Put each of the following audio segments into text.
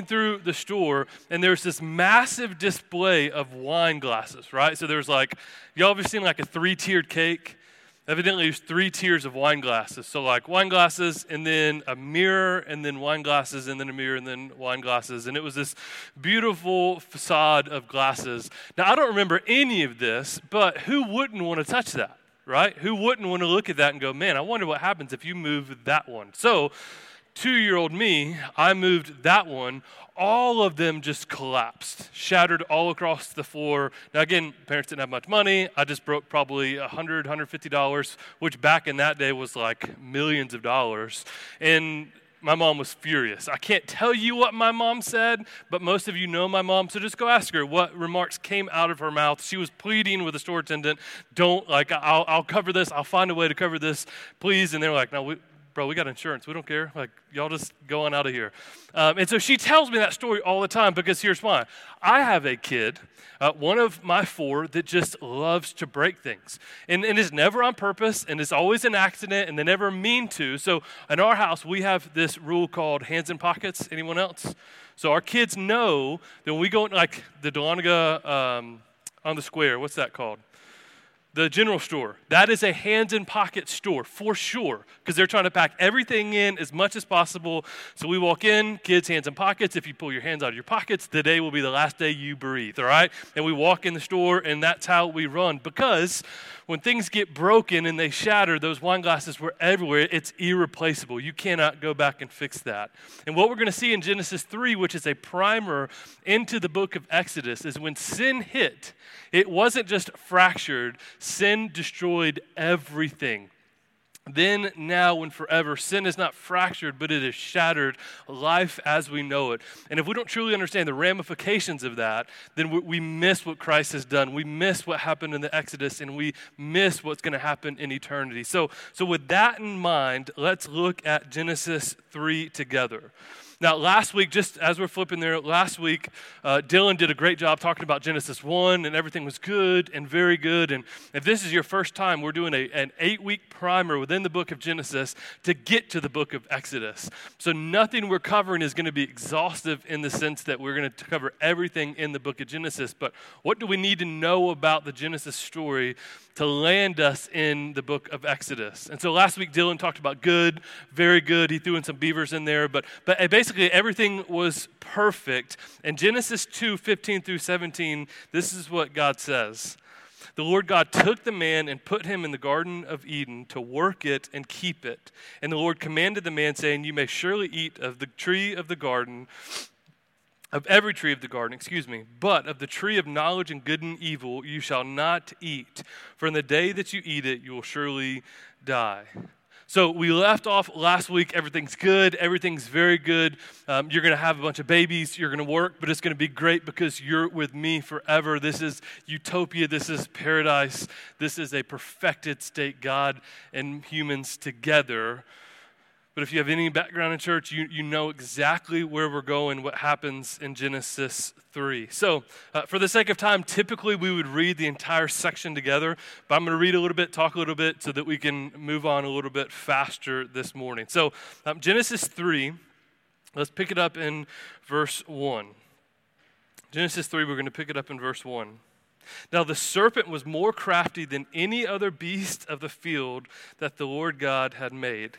through the store and there's this massive display of wine glasses, right? So there's like, y'all ever seen like a three tiered cake? Evidently, there's three tiers of wine glasses. So, like wine glasses, and then a mirror, and then wine glasses, and then a mirror, and then wine glasses. And it was this beautiful facade of glasses. Now, I don't remember any of this, but who wouldn't want to touch that, right? Who wouldn't want to look at that and go, man, I wonder what happens if you move that one? So, two year old me, I moved that one. All of them just collapsed, shattered all across the floor. Now, again, parents didn't have much money. I just broke probably $100, $150, which back in that day was like millions of dollars. And my mom was furious. I can't tell you what my mom said, but most of you know my mom, so just go ask her what remarks came out of her mouth. She was pleading with the store attendant, "Don't like I'll, I'll cover this. I'll find a way to cover this, please." And they're like, "No, we, bro, we got insurance. We don't care. Like, y'all just go on out of here. Um, and so she tells me that story all the time because here's why. I have a kid, uh, one of my four, that just loves to break things. And, and is never on purpose and is always an accident and they never mean to. So in our house, we have this rule called hands in pockets. Anyone else? So our kids know that when we go, like the Dahlonega um, on the square, what's that called? The general store. That is a hands in pocket store for sure because they're trying to pack everything in as much as possible. So we walk in, kids, hands in pockets. If you pull your hands out of your pockets, today will be the last day you breathe, all right? And we walk in the store, and that's how we run because when things get broken and they shatter, those wine glasses were everywhere. It's irreplaceable. You cannot go back and fix that. And what we're going to see in Genesis 3, which is a primer into the book of Exodus, is when sin hit, it wasn't just fractured, sin destroyed everything then, now, and forever. Sin is not fractured, but it is shattered, life as we know it. And if we don't truly understand the ramifications of that, then we, miss what Christ has done. We miss what happened in the Exodus, and we miss what's going to happen in eternity. So, so, with that in mind, let's look at Genesis 3 together. Now, last week, just as we're flipping there, last week, uh, Dylan did a great job talking about Genesis 1, and everything was good and very good. And if this is your first time, we're doing a, an eight week primer within the book of Genesis to get to the book of Exodus. So, nothing we're covering is going to be exhaustive in the sense that we're going to cover everything in the book of Genesis. But what do we need to know about the Genesis story to land us in the book of Exodus? And so, last week, Dylan talked about good, very good. He threw in some beavers in there, but, but basically, everything was perfect. In Genesis 2 15 through 17, this is what God says. The Lord God took the man and put him in the Garden of Eden to work it and keep it. And the Lord commanded the man, saying, You may surely eat of the tree of the garden, of every tree of the garden, excuse me, but of the tree of knowledge and good and evil you shall not eat. For in the day that you eat it, you will surely die. So we left off last week. Everything's good. Everything's very good. Um, you're going to have a bunch of babies. You're going to work, but it's going to be great because you're with me forever. This is utopia. This is paradise. This is a perfected state, God and humans together but if you have any background in church, you, you know exactly where we're going, what happens in Genesis 3. So, uh, for the sake of time, typically we would read the entire section together, but I'm going to read a little bit, talk a little bit, so that we can move on a little bit faster this morning. So, um, Genesis 3, let's pick it up in verse 1. Genesis 3, we're going to pick it up in verse 1. Now the serpent was more crafty than any other beast of the field that the Lord God had made.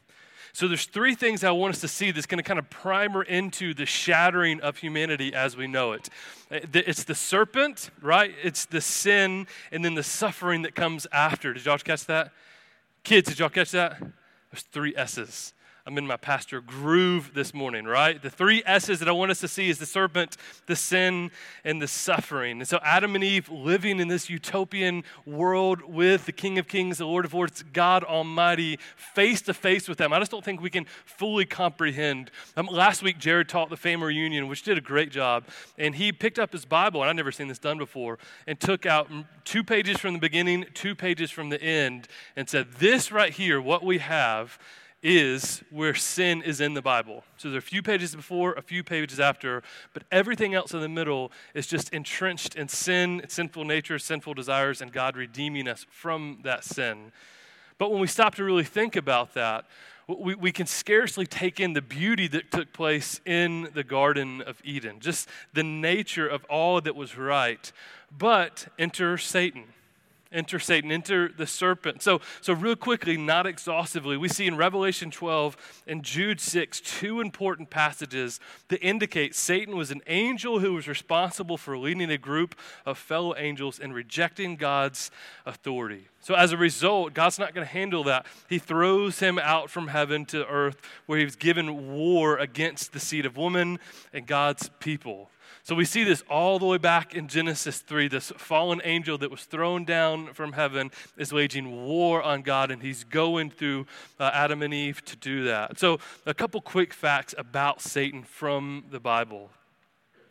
So there's three things I want us to see that's going to kind of primer into the shattering of humanity as we know it. Uh, it's the serpent, right? It's the sin, and then the suffering that comes after. Did y'all catch that? Kids, did y'all catch that? There's three S's. I'm in my pastor groove this morning, right? The three S's that I want us to see is the serpent, the sin, and the suffering. And so Adam and Eve living in this utopian world with the King of Kings, the Lord of Lords, God Almighty, face to face with them. I just don't think we can fully comprehend. Um, last week, Jared taught the family reunion, which did a great job. And he picked up his Bible, and I've never seen this done before, and took out two pages from the beginning, two pages from the end, and said, This right here, what we have, is where sin is in the Bible. So there are a few pages before, a few pages after, but everything else in the middle is just entrenched in sin, sinful nature, sinful desires, and God redeeming us from that sin. But when we stop to really think about that, we, we can scarcely take in the beauty that took place in the Garden of Eden, just the nature of all that was right. But enter Satan enter Satan, enter the serpent. So, so real quickly, not exhaustively, we see in Revelation 12 and Jude 6 two important passages that indicate Satan was an angel who was responsible for leading a group of fellow angels and rejecting God's authority. So, as a result, God's not going to handle that. He throws him out from heaven to earth where he's given war against the seed of woman and God's people. So we see this all the way back in Genesis 3. This fallen angel that was thrown down from heaven is waging war on God, and he's going through uh, Adam and Eve to do that. So, a couple quick facts about Satan from the Bible.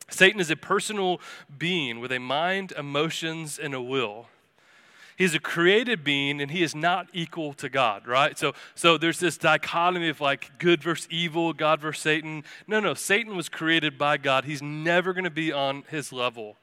Satan is a personal being with a mind, emotions, and a will. He's a created being and he is not equal to God, right? So, so there's this dichotomy of like good versus evil, God versus Satan. No, no, Satan was created by God. He's never going to be on his level.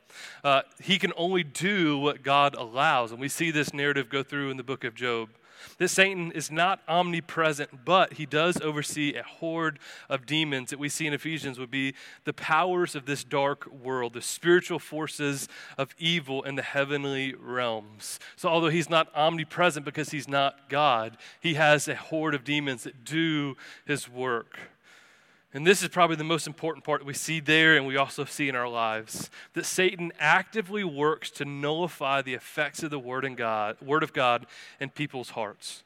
Uh, he can only do what God allows. And we see this narrative go through in the book of Job that Satan is not omnipresent, but he does oversee a horde of demons that we see in Ephesians would be the powers of this dark world, the spiritual forces of evil in the heavenly realms. So, although he's not omnipresent because he's not God, he has a horde of demons that do his work. And this is probably the most important part that we see there and we also see in our lives that Satan actively works to nullify the effects of the word, in God, word of God in people's hearts.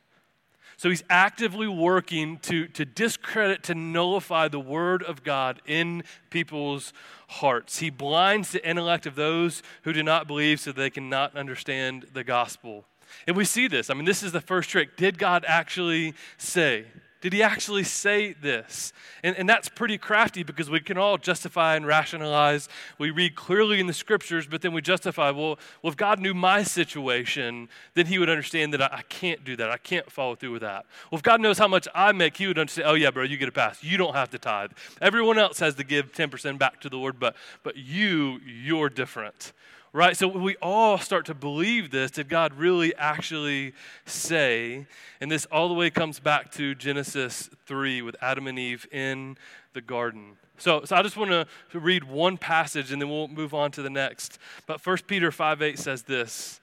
So he's actively working to, to discredit, to nullify the word of God in people's hearts. He blinds the intellect of those who do not believe so they cannot understand the gospel. And we see this. I mean, this is the first trick. Did God actually say? Did he actually say this? And, and that's pretty crafty because we can all justify and rationalize. We read clearly in the scriptures, but then we justify, well, well if God knew my situation, then he would understand that I, I can't do that. I can't follow through with that. Well, if God knows how much I make, he would understand, oh, yeah, bro, you get a pass. You don't have to tithe. Everyone else has to give 10% back to the Lord, but, but you, you're different right? So we all start to believe this. Did God really actually say? And this all the way comes back to Genesis 3 with Adam and Eve in the garden. So, so I just want to read one passage and then we'll move on to the next. But 1 Peter 5 8 says this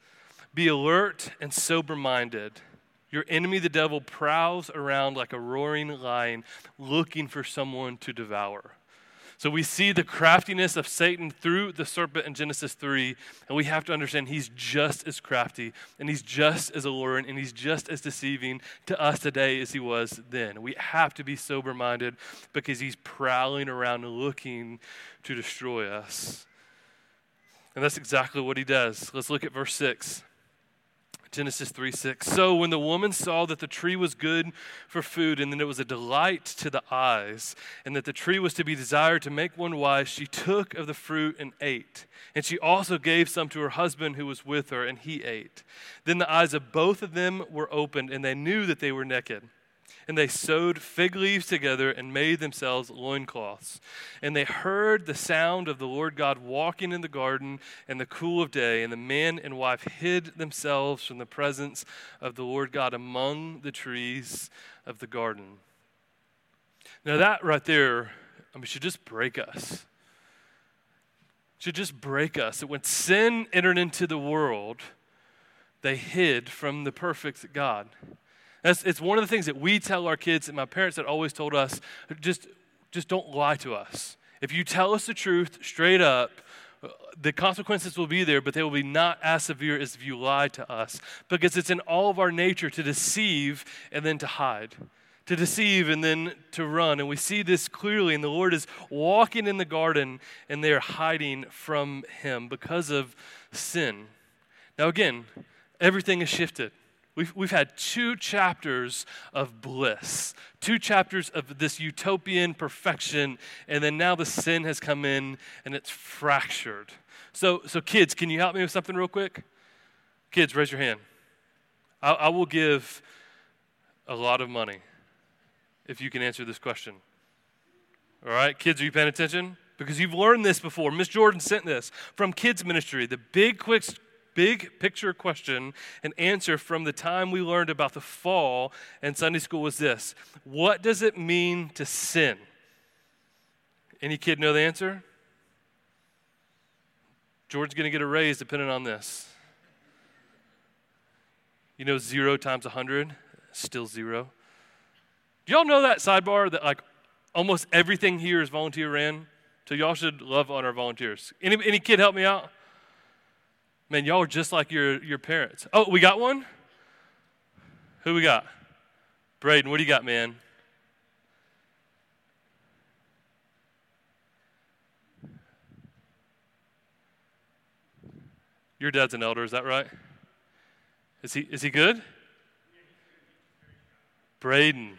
Be alert and sober minded. Your enemy, the devil, prowls around like a roaring lion looking for someone to devour. So we see the craftiness of Satan through the serpent in Genesis 3, and we have to understand he's just as crafty, and he's just as alluring, and he's just as deceiving to us today as he was then. We have to be sober minded because he's prowling around looking to destroy us. And that's exactly what he does. Let's look at verse 6. Genesis 3 6. So when the woman saw that the tree was good for food, and that it was a delight to the eyes, and that the tree was to be desired to make one wise, she took of the fruit and ate. And she also gave some to her husband who was with her, and he ate. Then the eyes of both of them were opened, and they knew that they were naked. And they sewed fig leaves together and made themselves loincloths. And they heard the sound of the Lord God walking in the garden in the cool of day. And the man and wife hid themselves from the presence of the Lord God among the trees of the garden. Now, that right there, I mean, should just break us. Should just break us. That when sin entered into the world, they hid from the perfect God. That's, it's one of the things that we tell our kids, and my parents had always told us just, just don't lie to us. If you tell us the truth straight up, the consequences will be there, but they will be not as severe as if you lie to us. Because it's in all of our nature to deceive and then to hide, to deceive and then to run. And we see this clearly. And the Lord is walking in the garden and they're hiding from him because of sin. Now, again, everything has shifted. We've, we've had two chapters of bliss, two chapters of this utopian perfection, and then now the sin has come in and it's fractured. So, so kids, can you help me with something real quick? Kids, raise your hand. I, I will give a lot of money if you can answer this question. All right, kids, are you paying attention? Because you've learned this before. Miss Jordan sent this from kids ministry. The big quick big picture question and answer from the time we learned about the fall in Sunday school was this What does it mean to sin? Any kid know the answer? George's going to get a raise depending on this. You know, zero times a 100, still zero. Do y'all know that sidebar that like almost everything here is volunteer ran? So y'all should love on our volunteers. Any, any kid help me out? Man, y'all are just like your, your parents. Oh, we got one? Who we got? Braden, what do you got, man? Your dad's an elder, is that right? Is he, is he good? Braden,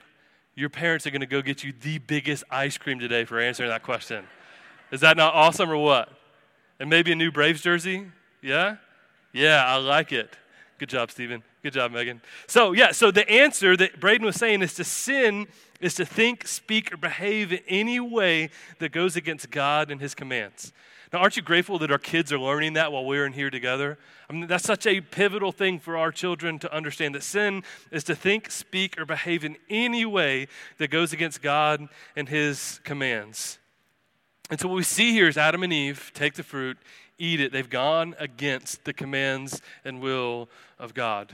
your parents are going to go get you the biggest ice cream today for answering that question. Is that not awesome or what? And maybe a new Braves jersey? Yeah? Yeah, I like it. Good job, Stephen. Good job, Megan. So, yeah, so the answer that Braden was saying is to sin is to think, speak, or behave in any way that goes against God and his commands. Now, aren't you grateful that our kids are learning that while we're in here together? I mean, that's such a pivotal thing for our children to understand that sin is to think, speak, or behave in any way that goes against God and his commands. And so, what we see here is Adam and Eve take the fruit, eat it. They've gone against the commands and will of God.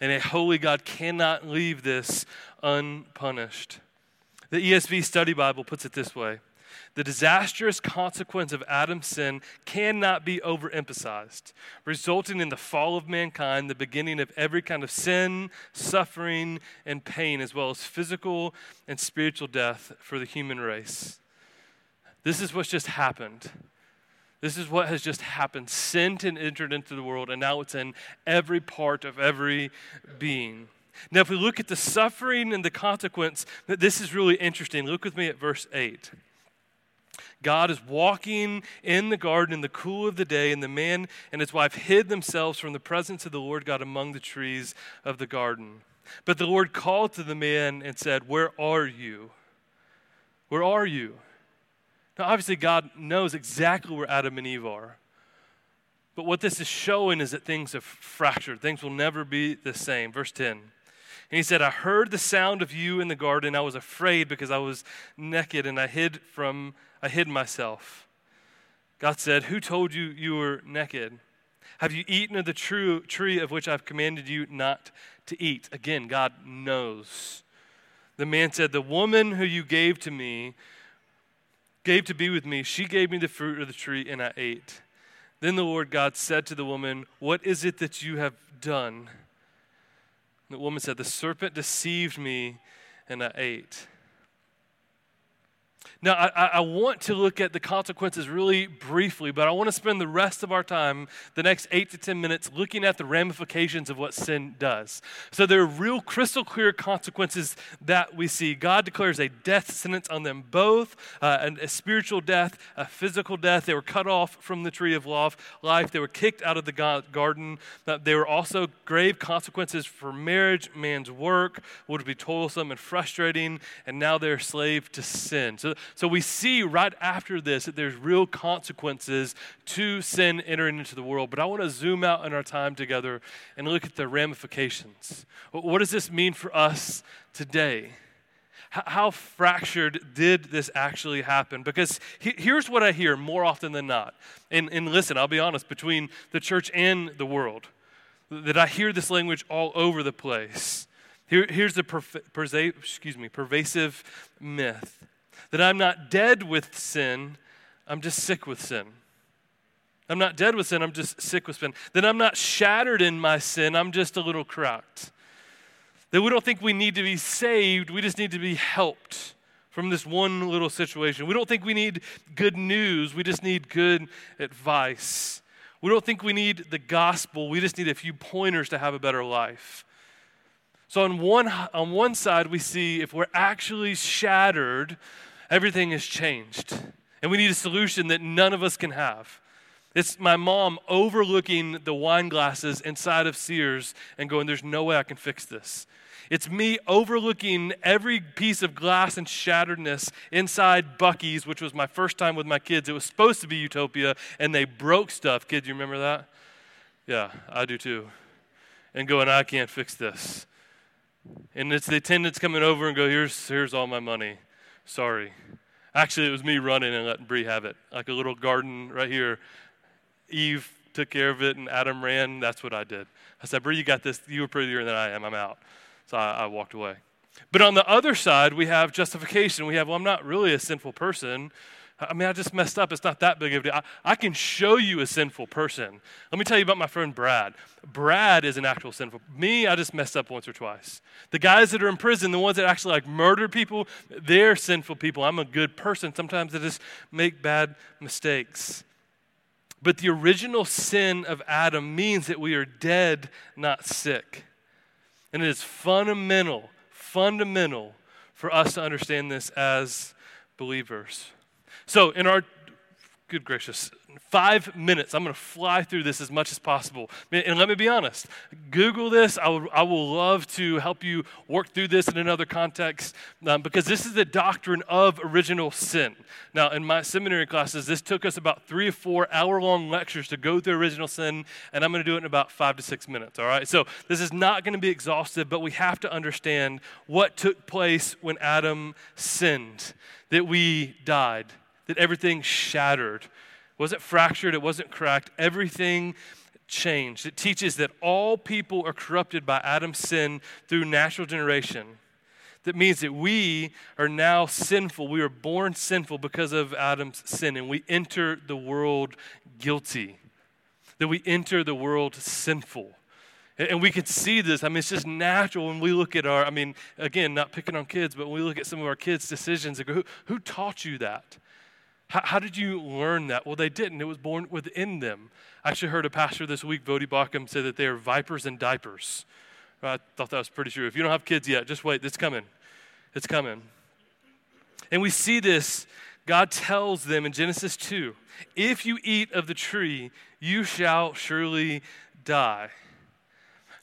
And a holy God cannot leave this unpunished. The ESV Study Bible puts it this way the disastrous consequence of Adam's sin cannot be overemphasized, resulting in the fall of mankind, the beginning of every kind of sin, suffering, and pain, as well as physical and spiritual death for the human race. This is what's just happened. This is what has just happened. Sin and entered into the world, and now it's in every part of every being. Now, if we look at the suffering and the consequence, this is really interesting. Look with me at verse 8. God is walking in the garden in the cool of the day, and the man and his wife hid themselves from the presence of the Lord God among the trees of the garden. But the Lord called to the man and said, Where are you? Where are you? Now, obviously, God knows exactly where Adam and Eve are. But what this is showing is that things have fractured. Things will never be the same. Verse 10. And he said, I heard the sound of you in the garden. I was afraid because I was naked and I hid from I hid myself. God said, Who told you you were naked? Have you eaten of the true tree of which I've commanded you not to eat? Again, God knows. The man said, The woman who you gave to me, gave to be with me, she gave me the fruit of the tree, and I ate. Then the Lord God said to the woman, What is it that you have done? The woman said, The serpent deceived me, and I ate. Now, I, I, want to look at the consequences really briefly, but I want to spend the rest of our time, the next eight to 10 minutes, looking at the ramifications of what sin does. So, there are real crystal clear consequences that we see. God declares a death sentence on them both uh, a spiritual death, a physical death. They were cut off from the tree of life, they were kicked out of the garden. Uh, there were also grave consequences for marriage. Man's work would be toilsome and frustrating, and now they're slave to sin. So, so we see right after this that there's real consequences to sin entering into the world. But I want to zoom out in our time together and look at the ramifications. What does this mean for us today? How fractured did this actually happen? Because here's what I hear more often than not. And, and listen, I'll be honest, between the church and the world, that I hear this language all over the place. Here, here's the perv- excuse me, pervasive myth that I'm not dead with sin, I'm just sick with sin. I'm not dead with sin, I'm just sick with sin. That I'm not shattered in my sin, I'm just a little cracked. That we don't think we need to be saved, we just need to be helped from this one little situation. We don't think we need good news, we just need good advice. We don't think we need the gospel, we just need a few pointers to have a better life. So, on one, on one side, we see if we're actually shattered, everything has changed. And we need a solution that none of us can have. It's my mom overlooking the wine glasses inside of Sears and going, There's no way I can fix this. It's me overlooking every piece of glass and shatteredness inside Buc-ee's, which was my first time with my kids. It was supposed to be Utopia, and they broke stuff. Kids, you remember that? Yeah, I do too. And going, I can't fix this. And it's the attendants coming over and go, here's, here's all my money. Sorry. Actually, it was me running and letting Bree have it. Like a little garden right here. Eve took care of it and Adam ran. That's what I did. I said, Bree, you got this. You were prettier than I am. I'm out. So I, I walked away. But on the other side, we have justification. We have, well, I'm not really a sinful person. I mean, I just messed up. It's not that big of a deal. I, I, can show you a sinful person. Let me tell you about my friend Brad. Brad is an actual sinful. Me, I just messed up once or twice. The guys that are in prison, the ones that actually like murder people, they're sinful people. I'm a good person. Sometimes I just make bad mistakes. But the original sin of Adam means that we are dead, not sick. And it is fundamental, fundamental for us to understand this as believers. So, in our good gracious, five minutes, I'm going to fly through this as much as possible. And let me be honest Google this. I will, I will love to help you work through this in another context um, because this is the doctrine of original sin. Now, in my seminary classes, this took us about three or four hour long lectures to go through original sin, and I'm going to do it in about five to six minutes, all right? So, this is not going to be exhaustive, but we have to understand what took place when Adam sinned, that we died that everything shattered. It wasn't fractured, it wasn't cracked. Everything changed. It teaches that all people are corrupted by Adam's sin through natural generation. That means that we are now sinful. We are born sinful because of Adam's sin, and we enter the world guilty. That we enter the world sinful. And we can see this. I mean, it's just natural when we look at our, I mean, again, not picking on kids, but when we look at some of our kids' decisions, go, who, who taught you that? How, how, did you learn that? Well, they didn't. It was born within them. I actually heard a pastor this week, Voddie Baucham, say that they are vipers and diapers. I thought that was pretty true. If you don't have kids yet, just wait. It's coming. It's coming. And we see this. God tells them in Genesis 2 if you eat of the tree, you shall surely die.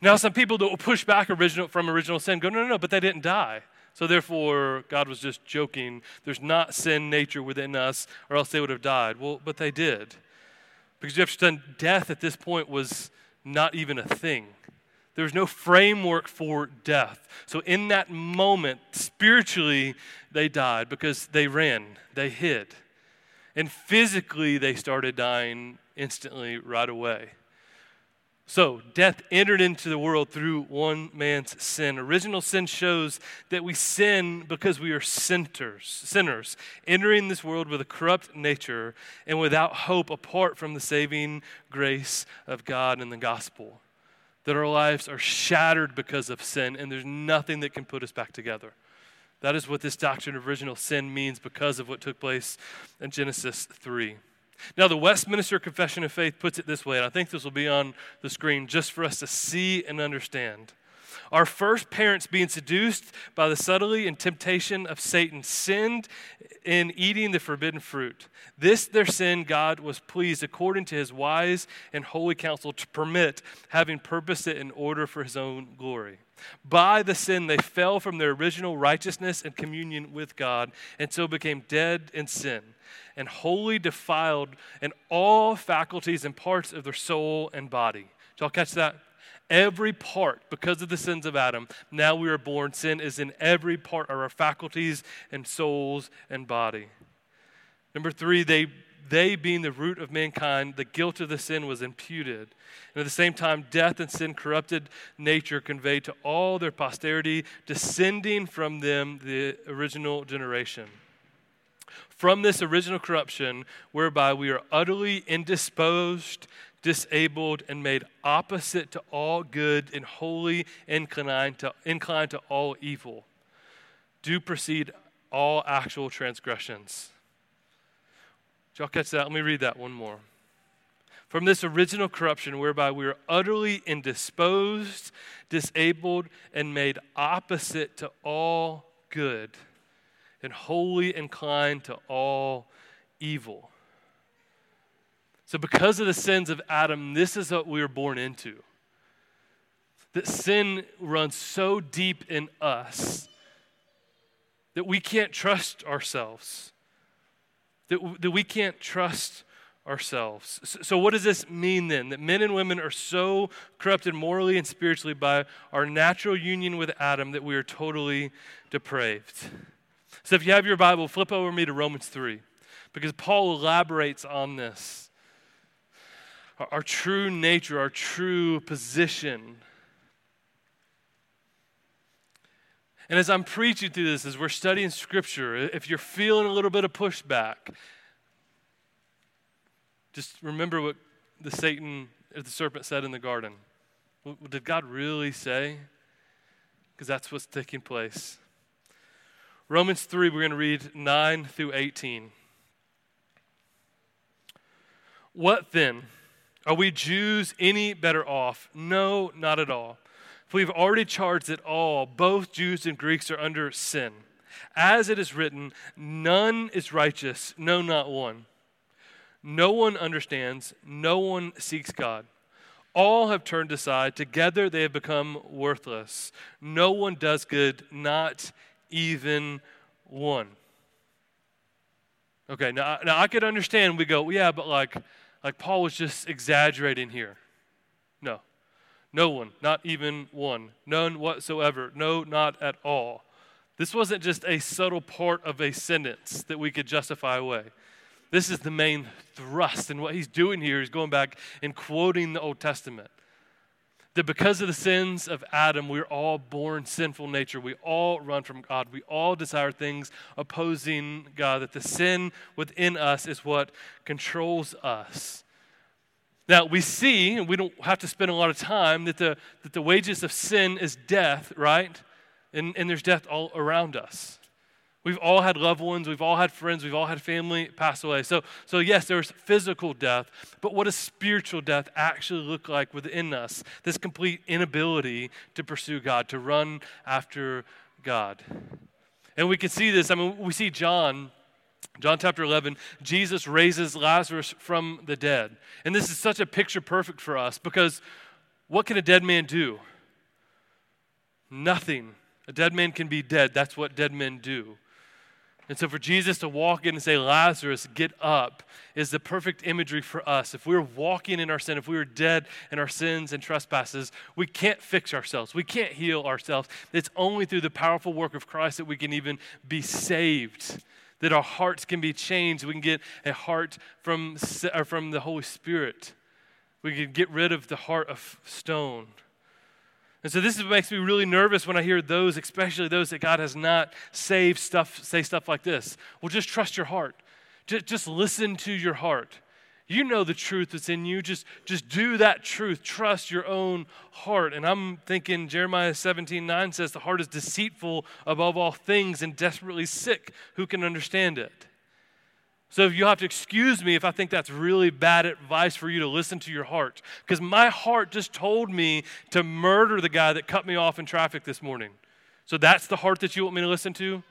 Now, some people that will push back original, from original sin go, no, no, no, but they didn't die. So therefore, God was just joking. There's not sin nature within us, or else they would have died. Well, but they did. Because you have to understand, death at this point was not even a thing. There was no framework for death. So in that moment, spiritually, they died because they ran, they hid. And physically, they started dying instantly right away. So, death entered into the world through one man's sin. Original sin shows that we sin because we are sinners, sinners, entering this world with a corrupt nature and without hope apart from the saving grace of God and the gospel. That our lives are shattered because of sin, and there's nothing that can put us back together. That is what this doctrine of original sin means because of what took place in Genesis 3. Now, the Westminster Confession of Faith puts it this way, and I think this will be on the screen just for us to see and understand. Our first parents, being seduced by the subtlety and temptation of Satan, sinned in eating the forbidden fruit. This, their sin, God was pleased, according to his wise and holy counsel, to permit, having purposed it in order for his own glory. By the sin, they fell from their original righteousness and communion with God, and so became dead in sin and wholly defiled in all faculties and parts of their soul and body. Did y'all catch that? Every part, because of the sins of Adam, now we are born. Sin is in every part of our faculties and souls and body. Number three, they, they being the root of mankind, the guilt of the sin was imputed. And at the same time, death and sin corrupted nature conveyed to all their posterity, descending from them the original generation from this original corruption whereby we are utterly indisposed disabled, and made opposite to all good, and wholly inclined to, inclined to all evil, do proceed all actual transgressions. Did y'all catch that? Let me read that one more. From this original corruption, whereby we are utterly indisposed, disabled, and made opposite to all good, and wholly inclined to all evil. So, because of the sins of Adam, this is what we were born into. That sin runs so deep in us that we can't trust ourselves, that, that we can't trust ourselves. So, so, what does this mean then? That men and women are so corrupted morally and spiritually by our natural union with Adam that we are totally depraved. So, if you have your Bible, flip over me to Romans 3, because Paul elaborates on this our, our true nature, our true position. And as I'm preaching through this, as we're studying Scripture, if you're feeling a little bit of pushback, just remember what the Satan, the serpent said in the garden. What did God really say? Because that's what's taking place. Romans 3, we're going to read 9 through 18. What then? Are we Jews any better off? No, not at all. For we've already charged that all, both Jews and Greeks, are under sin. As it is written, none is righteous, no, not one. No one understands, no one seeks God. All have turned aside, together they have become worthless. No one does good, not even one. Okay, now, now I could understand, we go, yeah, but like, like Paul was just exaggerating here. No. No one, not even one. None whatsoever. No, not at all. This wasn't just a subtle part of a sentence that we could justify away. This is the main thrust. And what he's doing here is going back and quoting the Old Testament that because of the sins of Adam, we're all born sinful nature. We all run from God. We all desire things opposing God. That the sin within us is what controls us. Now, we see, and we don't have to spend a lot of time, that the, that the wages of sin is death, right? And, and there's death all around us. We've all had loved ones, we've all had friends, we've all had family pass away. So, so yes, there's physical death, but what does spiritual death actually look like within us? This complete inability to pursue God, to run after God. And we can see this. I mean, we see John, John chapter 11, Jesus raises Lazarus from the dead. And this is such a picture perfect for us because what can a dead man do? Nothing. A dead man can be dead. That's what dead men do. And so, for Jesus to walk in and say, Lazarus, get up, is the perfect imagery for us. If we're walking in our sin, if we were dead in our sins and trespasses, we can't fix ourselves. We can't heal ourselves. It's only through the powerful work of Christ that we can even be saved, that our hearts can be changed. We can get a heart from, from the Holy Spirit. We can get rid of the heart of stone. And so this is what makes me really nervous when I hear those, especially those that God has not saved, stuff say stuff like this. Well, just trust your heart. Just, just listen to your heart. You know the truth that's in you. Just, just do that truth. Trust your own heart. And I'm thinking Jeremiah 17, 9 says, The heart is deceitful above all things and desperately sick. Who can understand it? So you'll have to excuse me if I think that's really bad advice for you to listen to your heart. Because my heart just told me to murder the guy that cut me off in traffic this morning. So that's the heart that you want me to listen to?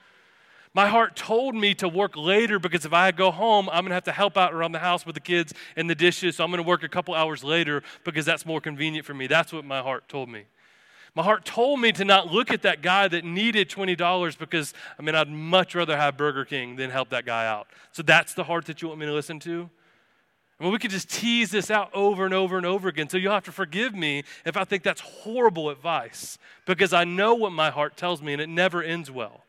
My heart told me to work later because if I go home, I'm going to have to help out around the house with the kids and the dishes. So I'm going to work a couple hours later because that's more convenient for me. That's what my heart told me. My heart told me to not look at that guy that needed $20 because, I mean, I'd much rather have Burger King than help that guy out. So that's the heart that you want me to listen to? I mean, we could just tease this out over and over and over again. So you'll have to forgive me if I think that's horrible advice because I know what my heart tells me and it never ends well.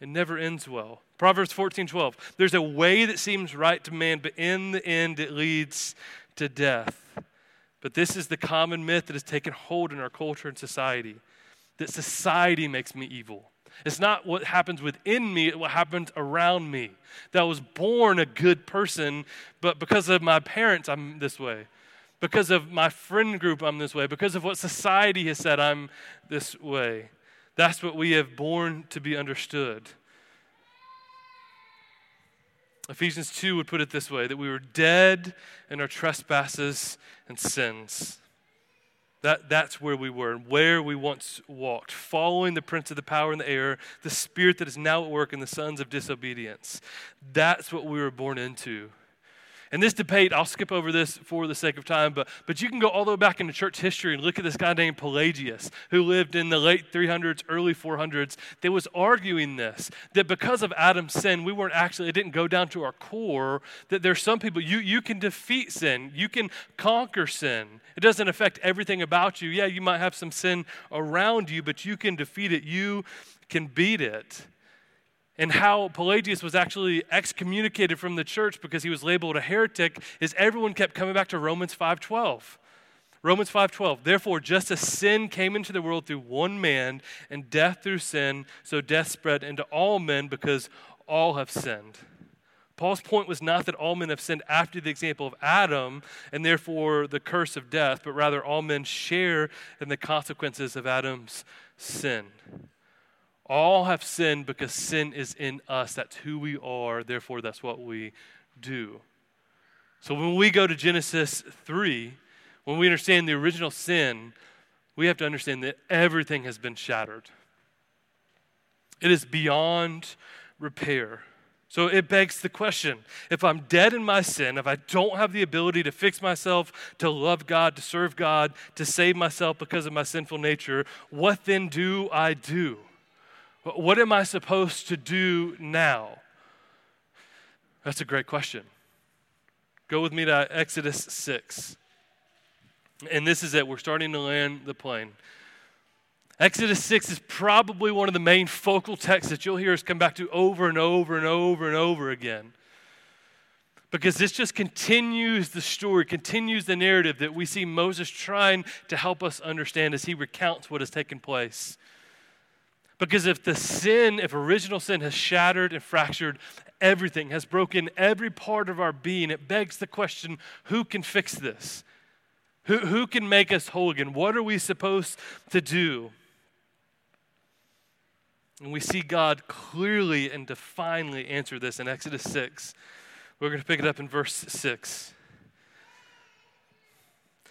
It never ends well. Proverbs 14 12. There's a way that seems right to man, but in the end it leads to death. But this is the common myth that has taken hold in our culture and society that society makes me evil. It's not what happens within me, it's what happens around me. That I was born a good person, but because of my parents, I'm this way. Because of my friend group, I'm this way. Because of what society has said, I'm this way. That's what we have born to be understood. Ephesians 2 would put it this way that we were dead in our trespasses and sins. That, that's where we were and where we once walked, following the prince of the power in the air, the spirit that is now at work in the sons of disobedience. That's what we were born into. And this debate, I'll skip over this for the sake of time, but, but you can go all the way back into church history and look at this guy named Pelagius, who lived in the late 300s, early 400s, that was arguing this that because of Adam's sin, we weren't actually, it didn't go down to our core, that there's some people, you, you can defeat sin, you can conquer sin. It doesn't affect everything about you. Yeah, you might have some sin around you, but you can defeat it, you can beat it and how Pelagius was actually excommunicated from the church because he was labeled a heretic is everyone kept coming back to Romans 5:12. Romans 5:12 Therefore just as sin came into the world through one man and death through sin so death spread into all men because all have sinned. Paul's point was not that all men have sinned after the example of Adam and therefore the curse of death, but rather all men share in the consequences of Adam's sin. All have sinned because sin is in us. That's who we are. Therefore, that's what we do. So when we go to Genesis 3, when we understand the original sin, we have to understand that everything has been shattered. It is beyond repair. So it begs the question if I'm dead in my sin, if I don't have the ability to fix myself, to love God, to serve God, to save myself because of my sinful nature, what then do I do? What am I supposed to do now? That's a great question. Go with me to Exodus 6. And this is it. We're starting to land the plane. Exodus 6 is probably one of the main focal texts that you'll hear us come back to over and over and over and over again. Because this just continues the story, continues the narrative that we see Moses trying to help us understand as he recounts what has taken place. Because if the sin, if original sin has shattered and fractured everything, has broken every part of our being, it begs the question who can fix this? Who, who can make us whole again? What are we supposed to do? And we see God clearly and definely answer this in Exodus 6. We're going to pick it up in verse 6.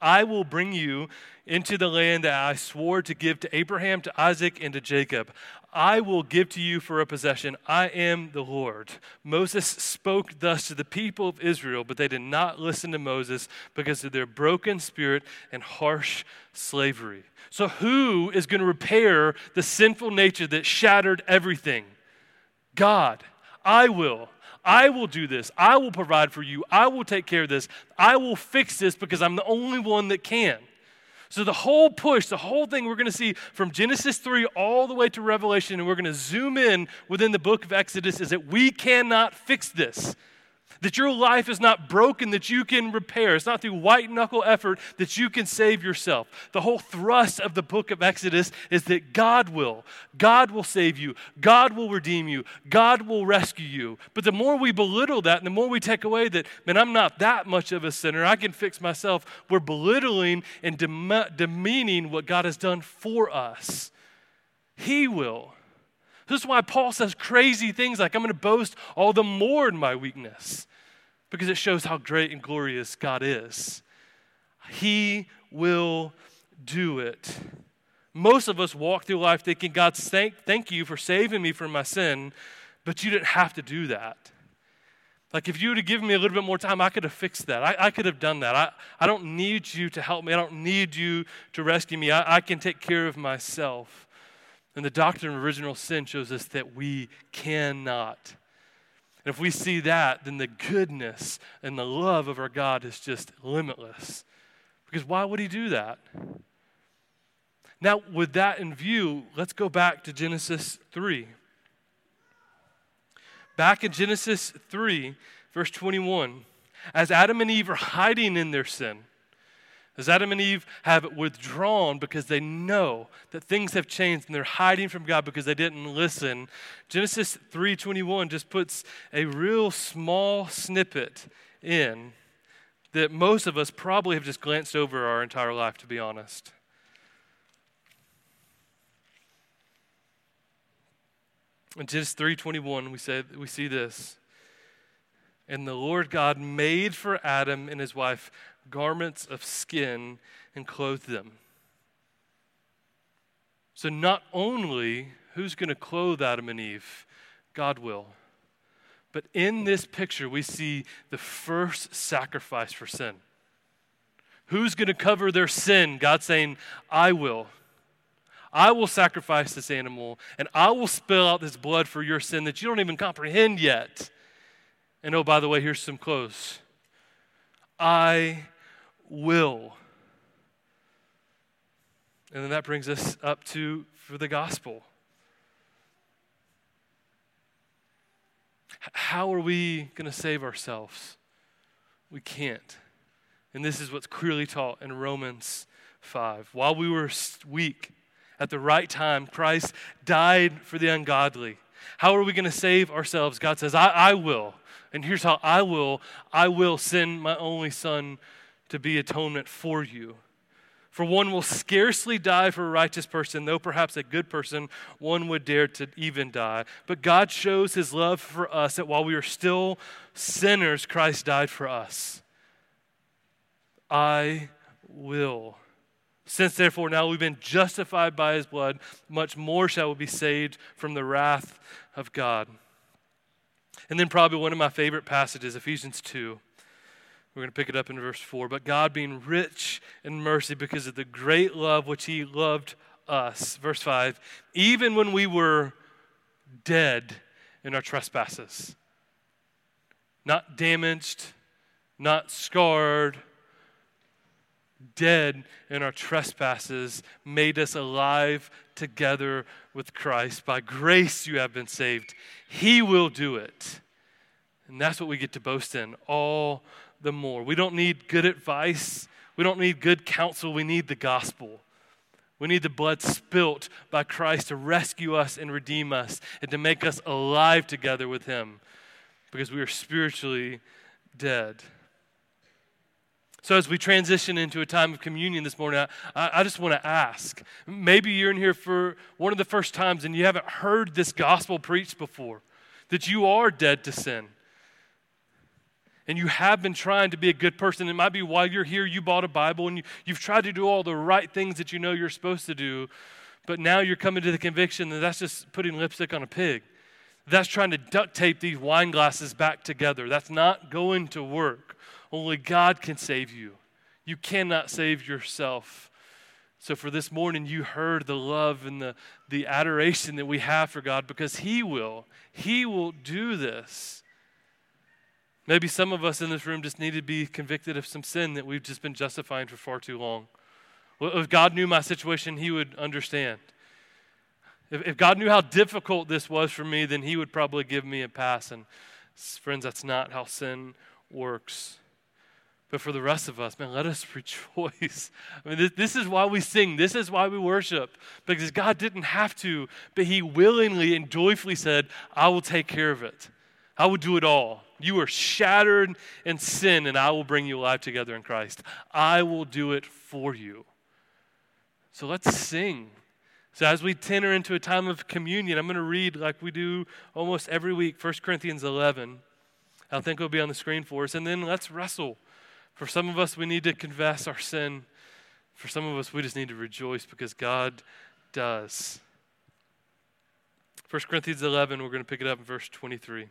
I will bring you into the land that I swore to give to Abraham, to Isaac, and to Jacob. I will give to you for a possession. I am the Lord. Moses spoke thus to the people of Israel, but they did not listen to Moses because of their broken spirit and harsh slavery. So, who is going to repair the sinful nature that shattered everything? God. I will. I will do this. I will provide for you. I will take care of this. I will fix this because I'm the only one that can. So, the whole push, the whole thing we're going to see from Genesis 3 all the way to Revelation, and we're going to zoom in within the book of Exodus, is that we cannot fix this. That your life is not broken that you can repair. It's not through white knuckle effort that you can save yourself. The whole thrust of the book of Exodus is that God will. God will save you. God will redeem you. God will rescue you. But the more we belittle that and the more we take away that, man, I'm not that much of a sinner, I can fix myself, we're belittling and dem- demeaning what God has done for us. He will. This is why Paul says crazy things like, I'm going to boast all the more in my weakness, because it shows how great and glorious God is. He will do it. Most of us walk through life thinking, God, thank, thank you for saving me from my sin, but you didn't have to do that. Like, if you would have given me a little bit more time, I could have fixed that. I, I could have done that. I, I don't need you to help me. I don't need you to rescue me. I, I can take care of myself. And the doctrine of original sin shows us that we cannot. And if we see that, then the goodness and the love of our God is just limitless. Because why would He do that? Now, with that in view, let's go back to Genesis 3. Back in Genesis 3, verse 21, as Adam and Eve are hiding in their sin, as Adam and Eve have withdrawn because they know that things have changed and they're hiding from God because they didn't listen. Genesis 3:21 just puts a real small snippet in that most of us probably have just glanced over our entire life to be honest. In Genesis 3:21 we say we see this. And the Lord God made for Adam and his wife garments of skin and clothed them. So, not only who's going to clothe Adam and Eve, God will. But in this picture, we see the first sacrifice for sin. Who's going to cover their sin? God saying, I will. I will sacrifice this animal and I will spill out this blood for your sin that you don't even comprehend yet. And oh, by the way, here's some clothes. I will. And then that brings us up to for the gospel. How are we going to save ourselves? We can't. And this is what's clearly taught in Romans 5. While we were weak, at the right time, Christ died for the ungodly. How are we going to save ourselves? God says, I, I will. And here's how I will I will send my only son to be atonement for you. For one will scarcely die for a righteous person, though perhaps a good person, one would dare to even die. But God shows his love for us that while we are still sinners, Christ died for us. I will. Since therefore now we've been justified by his blood, much more shall we be saved from the wrath of God. And then, probably one of my favorite passages, Ephesians 2. We're going to pick it up in verse 4. But God, being rich in mercy because of the great love which He loved us, verse 5, even when we were dead in our trespasses, not damaged, not scarred, dead in our trespasses, made us alive together with Christ. By grace you have been saved. He will do it. And that's what we get to boast in all the more. We don't need good advice, we don't need good counsel, we need the gospel. We need the blood spilt by Christ to rescue us and redeem us and to make us alive together with Him because we are spiritually dead. So, as we transition into a time of communion this morning, I, I just want to ask maybe you're in here for one of the first times and you haven't heard this gospel preached before, that you are dead to sin and you have been trying to be a good person, it might be while you're here, you bought a Bible and you, you've tried to do all the right things that you know you're supposed to do, but now you're coming to the conviction that that's just putting lipstick on a pig. That's trying to duct tape these wine glasses back together. That's not going to work. Only God can save you. You cannot save yourself. So, for this morning, you heard the love and the, the adoration that we have for God because He will. He will do this. Maybe some of us in this room just need to be convicted of some sin that we've just been justifying for far too long. Well, if God knew my situation, He would understand. If, if God knew how difficult this was for me, then He would probably give me a pass. And friends, that's not how sin works. But for the rest of us, man, let us rejoice. I mean, this, this, is why we sing. This is why we worship. Because God didn't have to, but He willingly and joyfully said, I will take care of it. I will do it all. You are shattered in sin, and I will bring you alive together in Christ. I will do it for you. So let's sing. So, as we enter into a time of communion, I'm going to read like we do almost every week 1 Corinthians 11. I think it'll be on the screen for us. And then let's wrestle. For some of us, we need to confess our sin. For some of us, we just need to rejoice because God does. 1 Corinthians 11, we're going to pick it up in verse 23.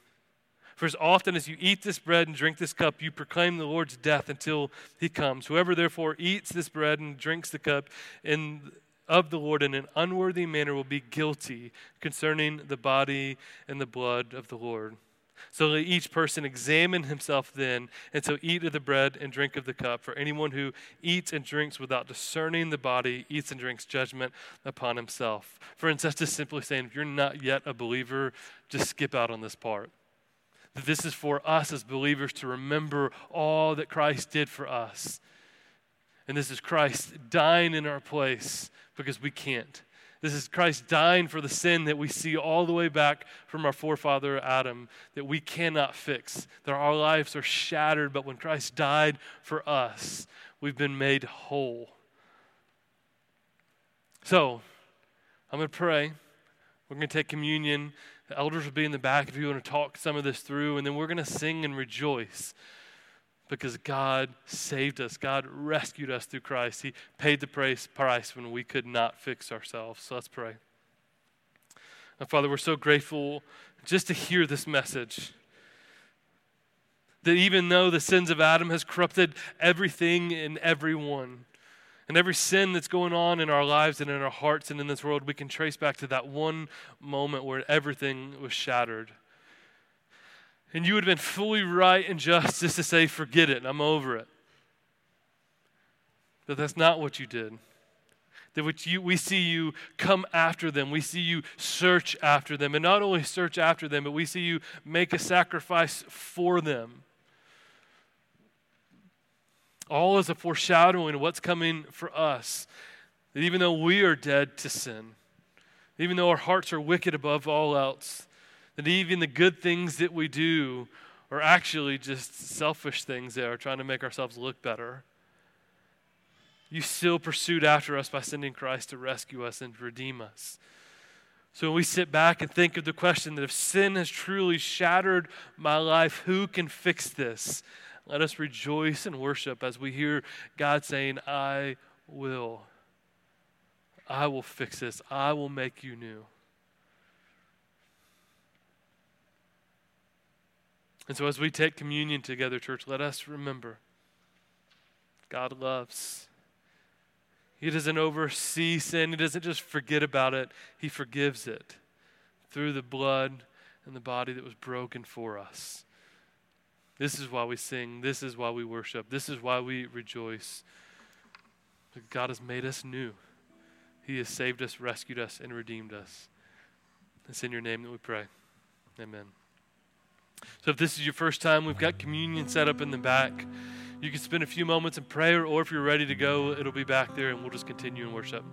For as often as you eat this bread and drink this cup, you proclaim the Lord's death until he comes. Whoever therefore eats this bread and drinks the cup in, of the Lord in an unworthy manner will be guilty concerning the body and the blood of the Lord. So let each person examine himself then, and so eat of the bread and drink of the cup. For anyone who eats and drinks without discerning the body eats and drinks judgment upon himself. For instance, just simply saying, if you're not yet a believer, just skip out on this part. That this is for us as believers to remember all that Christ did for us. And this is Christ dying in our place because we can't. This is Christ dying for the sin that we see all the way back from our forefather Adam that we cannot fix. That our lives are shattered, but when Christ died for us, we've been made whole. So, I'm going to pray. We're going to take communion. The elders will be in the back if you want to talk some of this through, and then we're going to sing and rejoice because God saved us. God rescued us through Christ. He paid the price, when we could not fix ourselves. So let's pray. And Father, we're so grateful just to hear this message. That even though the sins of Adam has corrupted everything and everyone, and every sin that's going on in our lives and in our hearts and in this world, we can trace back to that one moment where everything was shattered. And you would have been fully right and just to say, forget it, I'm over it. But that's not what you did. That you, we see you come after them. We see you search after them. And not only search after them, but we see you make a sacrifice for them. All as a foreshadowing of what's coming for us. That even though we are dead to sin, even though our hearts are wicked above all else, that even the good things that we do are actually just selfish things that are trying to make ourselves look better. You still pursued after us by sending Christ to rescue us and redeem us. So when we sit back and think of the question that if sin has truly shattered my life, who can fix this? Let us rejoice and worship as we hear God saying, I will. I will fix this. I will make you new. And so, as we take communion together, church, let us remember God loves. He doesn't oversee sin, He doesn't just forget about it, He forgives it through the blood and the body that was broken for us. This is why we sing. This is why we worship. This is why we rejoice. God has made us new. He has saved us, rescued us, and redeemed us. It's in your name that we pray. Amen. So if this is your first time, we've got communion set up in the back. You can spend a few moments in prayer, or if you're ready to go, it'll be back there and we'll just continue in worship.